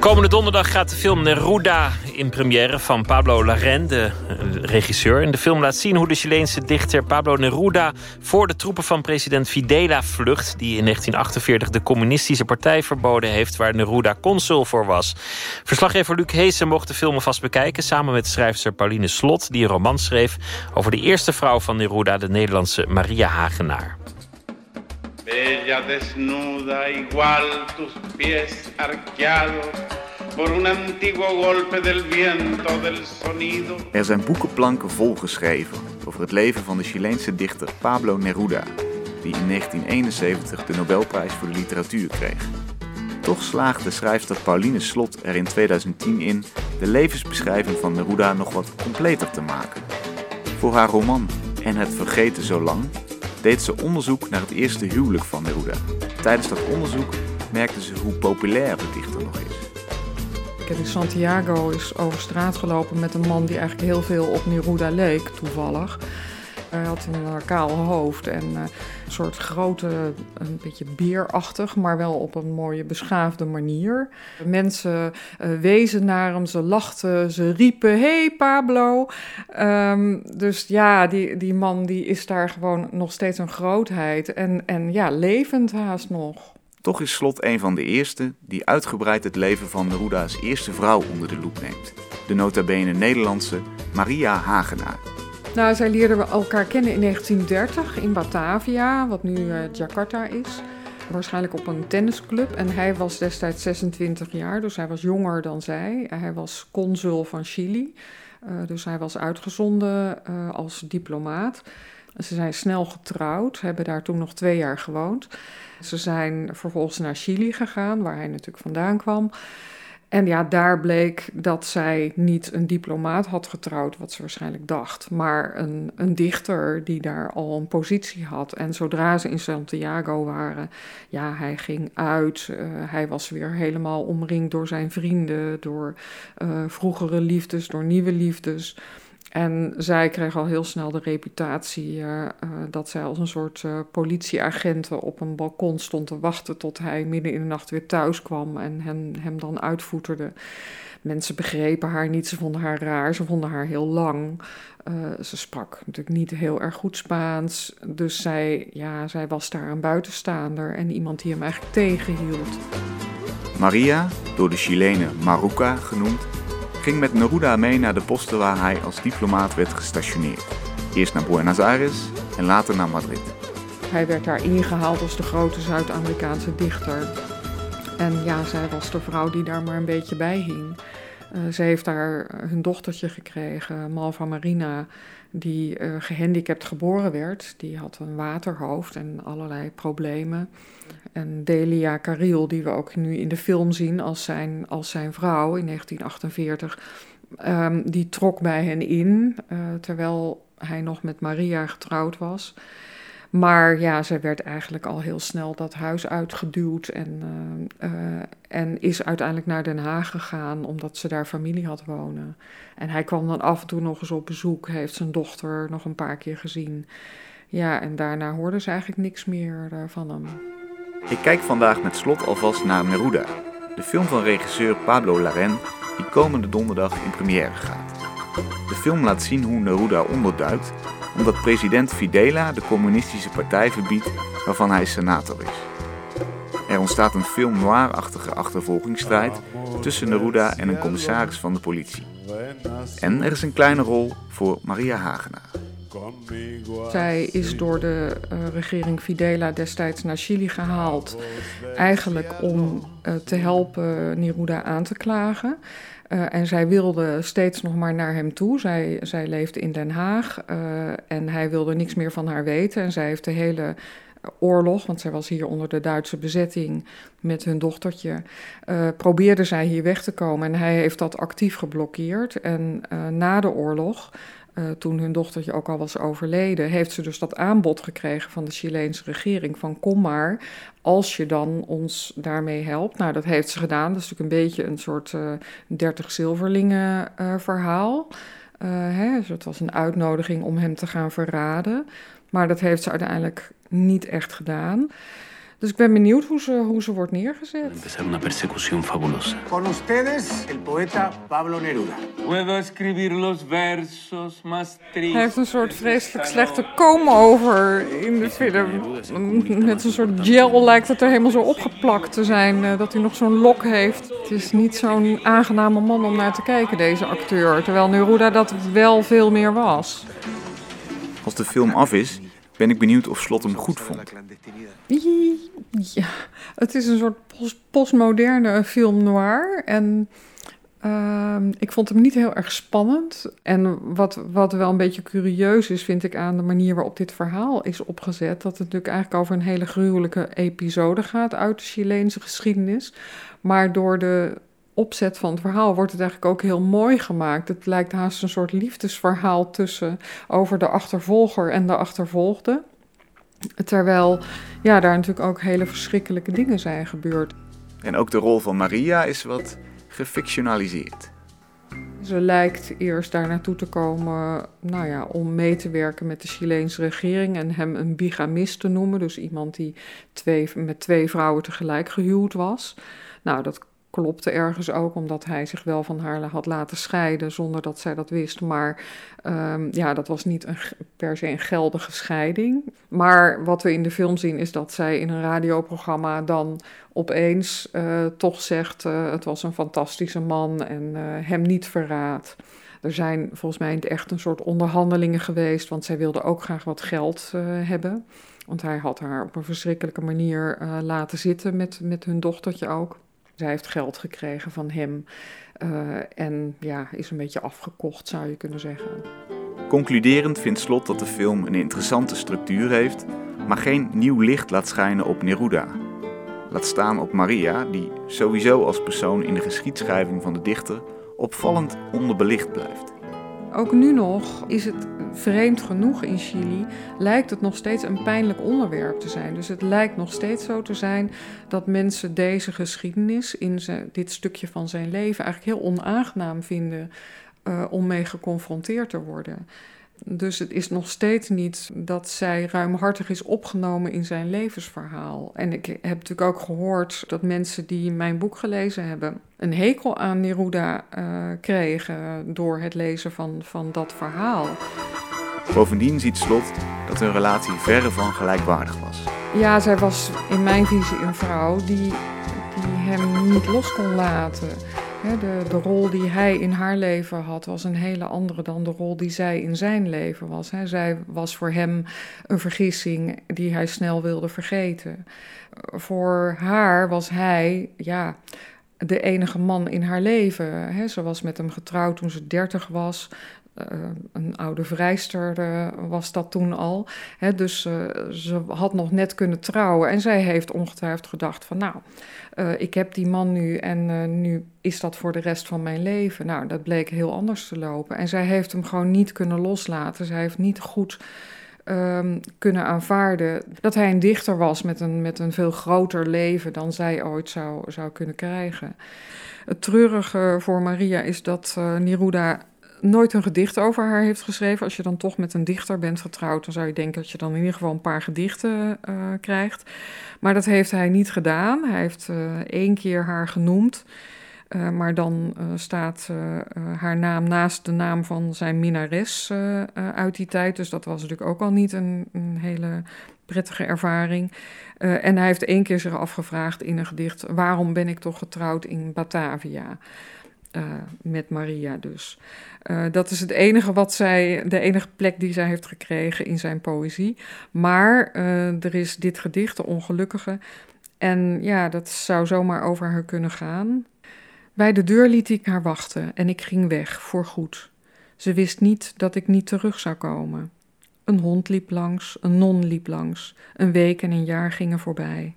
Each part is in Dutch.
Komende donderdag gaat de film Neruda in première van Pablo Larraín, de eh, regisseur. En de film laat zien hoe de Chileense dichter Pablo Neruda voor de troepen van president Fidela vlucht, die in 1948 de communistische partij verboden heeft waar Neruda consul voor was. Verslaggever Luc Heesen mocht de film vast bekijken samen met schrijfster Pauline Slot, die een roman schreef over de eerste vrouw van Neruda, de Nederlandse Maria Hagenaar. Ella desnuda, igual tus pies arqueados por un antiguo golpe del viento del sonido. Er zijn boekenplanken volgeschreven over het leven van de Chileense dichter Pablo Neruda, die in 1971 de Nobelprijs voor de literatuur kreeg. Toch slaagde schrijfster Pauline Slot er in 2010 in de levensbeschrijving van Neruda nog wat completer te maken. Voor haar roman En het vergeten zo lang deed ze onderzoek naar het eerste huwelijk van Neruda. Tijdens dat onderzoek merkte ze hoe populair de dichter nog is. In Santiago is over straat gelopen met een man die eigenlijk heel veel op Neruda leek, toevallig. Hij had een kaal hoofd en uh, soort grote, een beetje beerachtig, maar wel op een mooie beschaafde manier. Mensen uh, wezen naar hem, ze lachten, ze riepen: Hey Pablo! Um, dus ja, die, die man die is daar gewoon nog steeds een grootheid en, en ja, levend haast nog. Toch is Slot een van de eerste die uitgebreid het leven van Neruda's eerste vrouw onder de loep neemt. De nota bene Nederlandse Maria Hagenaar. Nou, zij leerden elkaar kennen in 1930 in Batavia, wat nu uh, Jakarta is. Waarschijnlijk op een tennisclub. En hij was destijds 26 jaar, dus hij was jonger dan zij. Hij was consul van Chili. Uh, dus hij was uitgezonden uh, als diplomaat. Ze zijn snel getrouwd, hebben daar toen nog twee jaar gewoond. Ze zijn vervolgens naar Chili gegaan, waar hij natuurlijk vandaan kwam. En ja, daar bleek dat zij niet een diplomaat had getrouwd, wat ze waarschijnlijk dacht, maar een, een dichter die daar al een positie had. En zodra ze in Santiago waren, ja, hij ging uit. Uh, hij was weer helemaal omringd door zijn vrienden, door uh, vroegere liefdes, door nieuwe liefdes. En zij kreeg al heel snel de reputatie uh, uh, dat zij als een soort uh, politieagenten op een balkon stond te wachten tot hij midden in de nacht weer thuis kwam en hen, hem dan uitvoeterde. Mensen begrepen haar niet, ze vonden haar raar, ze vonden haar heel lang. ze sprak natuurlijk niet heel erg goed Spaans, dus zij, ja, zij was daar een buitenstaander en iemand die hem eigenlijk tegenhield. Maria, door de Chilenen Maruca genoemd, ging met Neruda mee naar de posten waar hij als diplomaat werd gestationeerd. Eerst naar Buenos Aires en later naar Madrid. Hij werd daar ingehaald als de grote Zuid-Amerikaanse dichter. En ja, zij was de vrouw die daar maar een beetje bij hing. Uh, ze heeft daar hun dochtertje gekregen, Malva Marina, die uh, gehandicapt geboren werd. Die had een waterhoofd en allerlei problemen. En Delia Caril, die we ook nu in de film zien als zijn, als zijn vrouw in 1948, um, die trok bij hen in, uh, terwijl hij nog met Maria getrouwd was. Maar ja, zij werd eigenlijk al heel snel dat huis uitgeduwd en, uh, uh, en is uiteindelijk naar Den Haag gegaan omdat ze daar familie had wonen. En hij kwam dan af en toe nog eens op bezoek, heeft zijn dochter nog een paar keer gezien. Ja, en daarna hoorde ze eigenlijk niks meer uh, van hem. Ik kijk vandaag met slot alvast naar Neruda, de film van regisseur Pablo Larraín, die komende donderdag in première gaat. De film laat zien hoe Neruda onderduikt omdat president Fidela de communistische partij verbiedt waarvan hij senator is. Er ontstaat een film noir-achtige achtervolgingsstrijd tussen Neruda en een commissaris van de politie. En er is een kleine rol voor Maria Hagenaar. Zij is door de uh, regering Fidela destijds naar Chili gehaald, eigenlijk om uh, te helpen Neruda aan te klagen. Uh, en zij wilde steeds nog maar naar hem toe. Zij, zij leefde in Den Haag en hij wilde niks meer van haar weten. En zij heeft de hele oorlog, want zij was hier onder de Duitse bezetting met hun dochtertje, uh, probeerde zij hier weg te komen. En hij heeft dat actief geblokkeerd. En uh, na de oorlog uh, toen hun dochtertje ook al was overleden, heeft ze dus dat aanbod gekregen van de Chileense regering: van kom maar, als je dan ons daarmee helpt. Nou, dat heeft ze gedaan. Dat is natuurlijk een beetje een soort uh, 30 zilverlingen uh, verhaal. Hè? Dus het was een uitnodiging om hem te gaan verraden. Maar dat heeft ze uiteindelijk niet echt gedaan. Dus ik ben benieuwd hoe ze, hoe ze wordt neergezet. Empezar una persecución fabulosa. Con ustedes, el poeta Pablo Neruda. Puedo escribir los versos más tristes. Hij heeft een soort vreselijk slechte come-over in de film. Met een soort gel lijkt het er helemaal zo opgeplakt te zijn. eh, Dat hij nog zo'n lok heeft. Het is niet zo'n aangename man om naar te kijken, deze acteur. Terwijl Neruda dat wel veel meer was. Als de film af is, ben ik benieuwd of Slot hem goed vond. Ja, het is een soort post- postmoderne film noir. En ehm, ik vond hem niet heel erg spannend. En wat, wat wel een beetje curieus is, vind ik aan de manier waarop dit verhaal is opgezet. Dat het natuurlijk eigenlijk over een hele gruwelijke episode gaat uit de Chileense geschiedenis. Maar door de opzet van het verhaal wordt het eigenlijk ook heel mooi gemaakt. Het lijkt haast een soort liefdesverhaal tussen over de achtervolger en de achtervolgde. Terwijl ja, daar natuurlijk ook hele verschrikkelijke dingen zijn gebeurd. En ook de rol van Maria is wat gefictionaliseerd. Ze lijkt eerst daar naartoe te komen nou ja, om mee te werken met de Chileense regering en hem een bigamist te noemen. Dus iemand die twee, met twee vrouwen tegelijk gehuwd was. Nou, dat klopte ergens ook, omdat hij zich wel van haar had laten scheiden zonder dat zij dat wist. Maar ehm, ja, dat was niet per se een geldige scheiding. Maar wat we in de film zien is dat zij in een radioprogramma dan opeens eh, toch zegt: eh, het was een fantastische man en eh, hem niet verraadt. Er zijn volgens mij echt een soort onderhandelingen geweest, want zij wilde ook graag wat geld hebben. Want hij had haar op een verschrikkelijke manier laten zitten met, met hun dochtertje ook. Zij heeft geld gekregen van hem eh, en ja, is een beetje afgekocht, zou je kunnen zeggen. Concluderend vindt Slot dat de film een interessante structuur heeft, maar geen nieuw licht laat schijnen op Neruda. Laat staan op Maria, die sowieso als persoon in de geschiedschrijving van de dichter opvallend onderbelicht blijft. Ook nu nog is het vreemd genoeg in Chili, lijkt het nog steeds een pijnlijk onderwerp te zijn. Dus het lijkt nog steeds zo te zijn dat mensen deze geschiedenis in dit stukje van zijn leven eigenlijk heel onaangenaam vinden uh, om mee geconfronteerd te worden. Dus het is nog steeds niet dat zij ruimhartig is opgenomen in zijn levensverhaal. En ik heb natuurlijk ook gehoord dat mensen die mijn boek gelezen hebben een hekel aan Neruda uh, kregen door het lezen van, van dat verhaal. Bovendien ziet Slot dat hun relatie verre van gelijkwaardig was. Ja, zij was in mijn visie een vrouw die, die hem niet los kon laten. De, de, rol die hij in haar leven had, was een hele andere dan de rol die zij in zijn leven was. Zij was voor hem een vergissing die hij snel wilde vergeten. Voor haar was hij, ja, de enige man in haar leven. Ze was met hem getrouwd toen ze dertig was. Uh, een oude vrijster uh, was dat toen al. He, dus uh, ze had nog net kunnen trouwen. En zij heeft ongetwijfeld gedacht van... nou, ik heb die man nu en nu is dat voor de rest van mijn leven. Nou, dat bleek heel anders te lopen. En zij heeft hem gewoon niet kunnen loslaten. Zij heeft niet goed... Um, kunnen aanvaarden dat hij een dichter was met een, met een veel groter leven dan zij ooit zou, zou kunnen krijgen. Het treurige voor Maria is dat Neruda nooit een gedicht over haar heeft geschreven. Als je dan toch met een dichter bent getrouwd, dan zou je denken dat je dan in ieder geval een paar gedichten uh, krijgt. Maar dat heeft hij niet gedaan. Hij heeft uh, één keer haar genoemd. Uh, maar dan staat haar naam naast de naam van zijn minnares uit die tijd. Dus dat was natuurlijk ook al niet een, een hele prettige ervaring. en hij heeft één keer zich afgevraagd in een gedicht: waarom ben ik toch getrouwd in Batavia? Uh, met Maria dus. Uh, dat is het enige wat zij, de enige plek die zij heeft gekregen in zijn poëzie. Maar uh, er is dit gedicht, De Ongelukkige. En ja, dat zou zomaar over haar kunnen gaan. Bij de deur liet ik haar wachten en ik ging weg, voorgoed. Ze wist niet dat ik niet terug zou komen. Een hond liep langs, een non liep langs. Een week en een jaar gingen voorbij.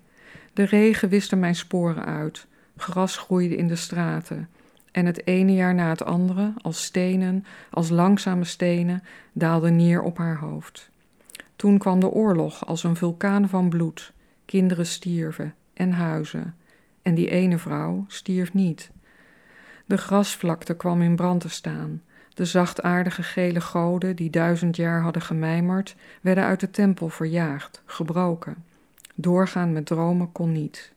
De regen wiste mijn sporen uit. Gras groeide in de straten. En het ene jaar na het andere, als stenen, als langzame stenen, daalde neer op haar hoofd. Toen kwam de oorlog als een vulkaan van bloed. Kinderen stierven en huizen. En die ene vrouw stierf niet. De grasvlakte kwam in brand te staan. De zachtaardige gele goden die duizend jaar hadden gemijmerd, werden uit de tempel verjaagd, gebroken. Doorgaan met dromen kon niet.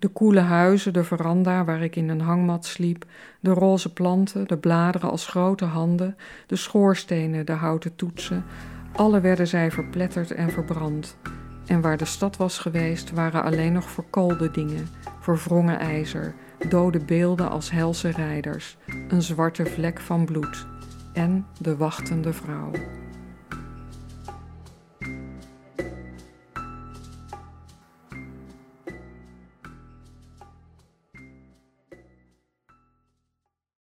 De koele huizen, de veranda waar ik in een hangmat sliep, de roze planten, de bladeren als grote handen, de schoorstenen, de houten toetsen, alle werden zij verpletterd en verbrand. En waar de stad was geweest, waren alleen nog verkoolde dingen, verwrongen ijzer, dode beelden als helse rijders, een zwarte vlek van bloed en de wachtende vrouw.